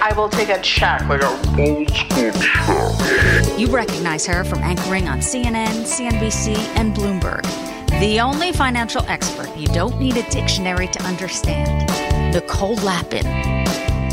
I will take a check like a old school check. You recognize her from anchoring on CNN, CNBC, and Bloomberg. The only financial expert you don't need a dictionary to understand. Nicole Lapin.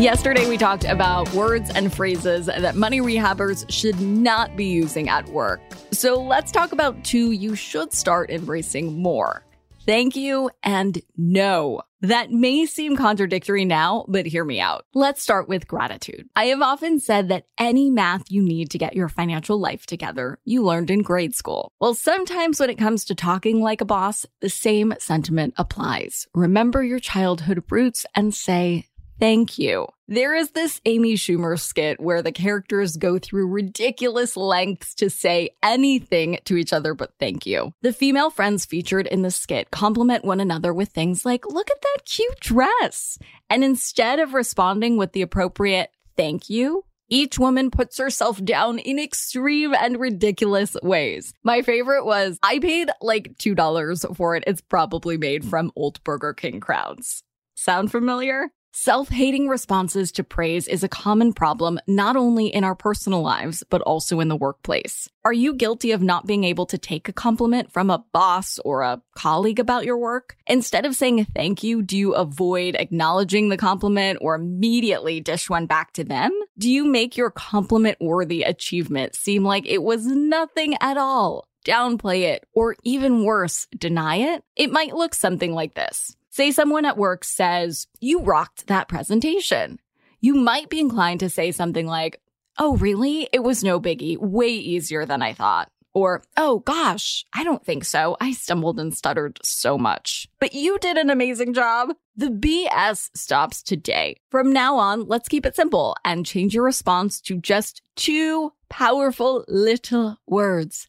Yesterday, we talked about words and phrases that money rehabbers should not be using at work. So let's talk about two you should start embracing more thank you and no. That may seem contradictory now, but hear me out. Let's start with gratitude. I have often said that any math you need to get your financial life together, you learned in grade school. Well, sometimes when it comes to talking like a boss, the same sentiment applies. Remember your childhood roots and say, Thank you. There is this Amy Schumer skit where the characters go through ridiculous lengths to say anything to each other but thank you. The female friends featured in the skit compliment one another with things like, look at that cute dress. And instead of responding with the appropriate thank you, each woman puts herself down in extreme and ridiculous ways. My favorite was I paid like $2 for it. It's probably made from old Burger King crowns. Sound familiar? Self hating responses to praise is a common problem not only in our personal lives, but also in the workplace. Are you guilty of not being able to take a compliment from a boss or a colleague about your work? Instead of saying thank you, do you avoid acknowledging the compliment or immediately dish one back to them? Do you make your compliment worthy achievement seem like it was nothing at all? Downplay it, or even worse, deny it? It might look something like this. Say someone at work says, You rocked that presentation. You might be inclined to say something like, Oh, really? It was no biggie. Way easier than I thought. Or, oh gosh, I don't think so. I stumbled and stuttered so much. But you did an amazing job. The BS stops today. From now on, let's keep it simple and change your response to just two powerful little words.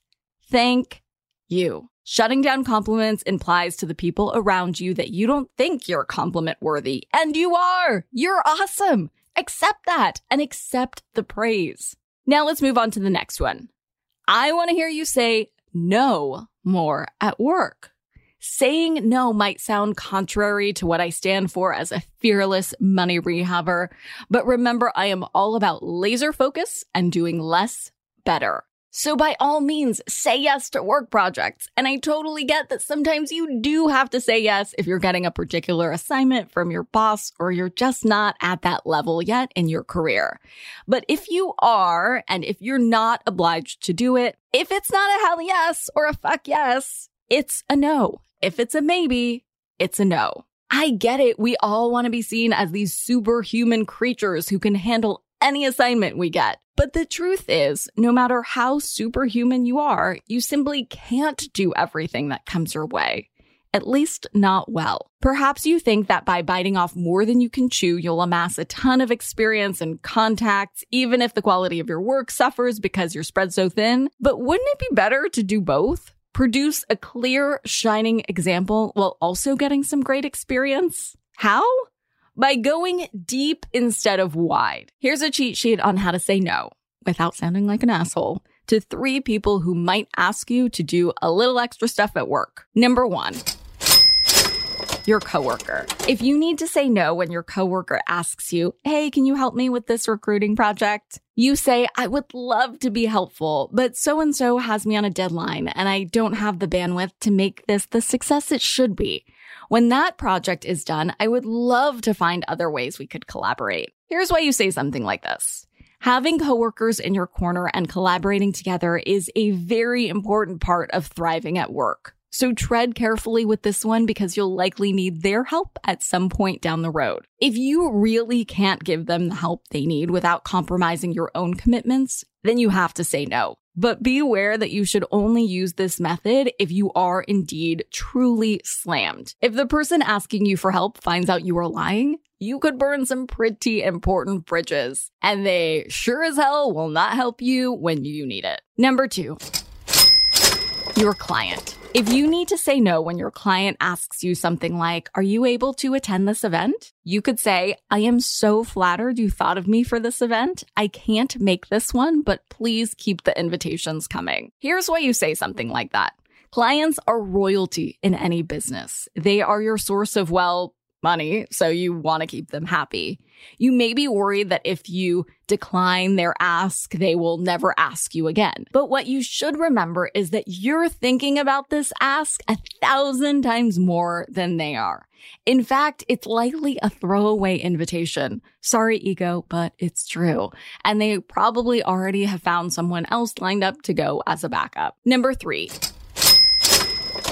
Thank you. Shutting down compliments implies to the people around you that you don't think you're compliment worthy. And you are. You're awesome. Accept that and accept the praise. Now let's move on to the next one. I want to hear you say no more at work. Saying no might sound contrary to what I stand for as a fearless money rehabber, but remember, I am all about laser focus and doing less better. So by all means, say yes to work projects. And I totally get that sometimes you do have to say yes if you're getting a particular assignment from your boss or you're just not at that level yet in your career. But if you are, and if you're not obliged to do it, if it's not a hell yes or a fuck yes, it's a no. If it's a maybe, it's a no. I get it. We all want to be seen as these superhuman creatures who can handle any assignment we get. But the truth is, no matter how superhuman you are, you simply can't do everything that comes your way. At least not well. Perhaps you think that by biting off more than you can chew, you'll amass a ton of experience and contacts, even if the quality of your work suffers because you're spread so thin. But wouldn't it be better to do both? Produce a clear, shining example while also getting some great experience? How? By going deep instead of wide. Here's a cheat sheet on how to say no without sounding like an asshole to three people who might ask you to do a little extra stuff at work. Number one, your coworker. If you need to say no when your coworker asks you, Hey, can you help me with this recruiting project? You say, I would love to be helpful, but so and so has me on a deadline and I don't have the bandwidth to make this the success it should be. When that project is done, I would love to find other ways we could collaborate. Here's why you say something like this. Having coworkers in your corner and collaborating together is a very important part of thriving at work. So tread carefully with this one because you'll likely need their help at some point down the road. If you really can't give them the help they need without compromising your own commitments, then you have to say no. But be aware that you should only use this method if you are indeed truly slammed. If the person asking you for help finds out you are lying, you could burn some pretty important bridges. And they sure as hell will not help you when you need it. Number two, your client. If you need to say no when your client asks you something like, Are you able to attend this event? You could say, I am so flattered you thought of me for this event. I can't make this one, but please keep the invitations coming. Here's why you say something like that. Clients are royalty in any business. They are your source of, well, money, so you want to keep them happy. You may be worried that if you decline their ask, they will never ask you again. But what you should remember is that you're thinking about this ask a thousand times more than they are. In fact, it's likely a throwaway invitation. Sorry, ego, but it's true. And they probably already have found someone else lined up to go as a backup. Number three,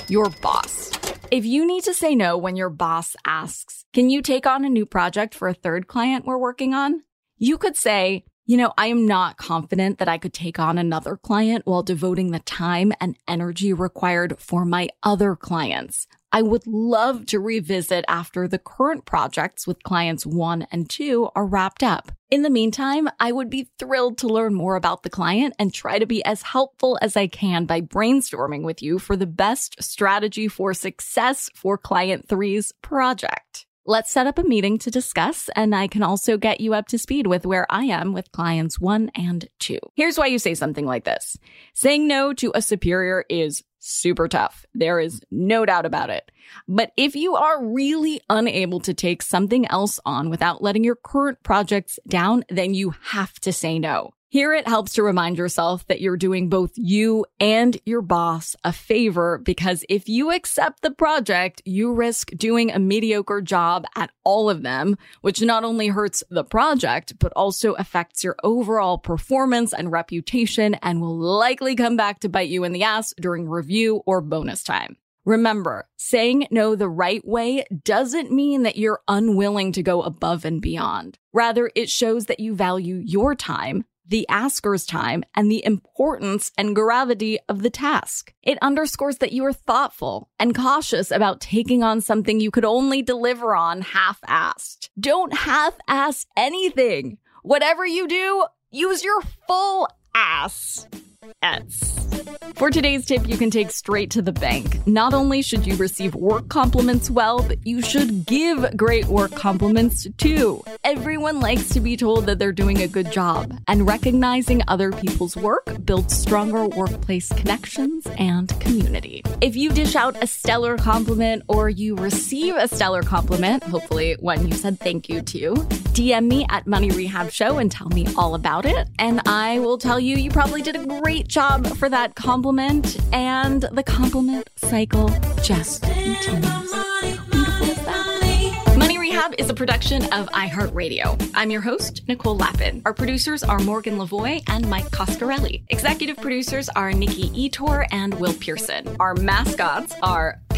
your boss. If you need to say no when your boss asks, can you take on a new project for a third client we're working on? You could say, you know, I am not confident that I could take on another client while devoting the time and energy required for my other clients. I would love to revisit after the current projects with clients one and two are wrapped up. In the meantime, I would be thrilled to learn more about the client and try to be as helpful as I can by brainstorming with you for the best strategy for success for client three's project. Let's set up a meeting to discuss, and I can also get you up to speed with where I am with clients one and two. Here's why you say something like this saying no to a superior is super tough. There is no doubt about it. But if you are really unable to take something else on without letting your current projects down, then you have to say no. Here it helps to remind yourself that you're doing both you and your boss a favor because if you accept the project, you risk doing a mediocre job at all of them, which not only hurts the project, but also affects your overall performance and reputation and will likely come back to bite you in the ass during review or bonus time. Remember, saying no the right way doesn't mean that you're unwilling to go above and beyond. Rather, it shows that you value your time the asker's time and the importance and gravity of the task. It underscores that you are thoughtful and cautious about taking on something you could only deliver on half assed. Don't half ass anything. Whatever you do, use your full ass. For today's tip, you can take straight to the bank. Not only should you receive work compliments well, but you should give great work compliments too. Everyone likes to be told that they're doing a good job, and recognizing other people's work builds stronger workplace connections and community. If you dish out a stellar compliment or you receive a stellar compliment, hopefully one you said thank you to, DM me at Money Rehab Show and tell me all about it, and I will tell you you probably did a great job for that compliment, and the compliment cycle just continues. Money Rehab is a production of iHeartRadio. I'm your host, Nicole Lapin. Our producers are Morgan Lavoie and Mike Coscarelli. Executive producers are Nikki Ettore and Will Pearson. Our mascots are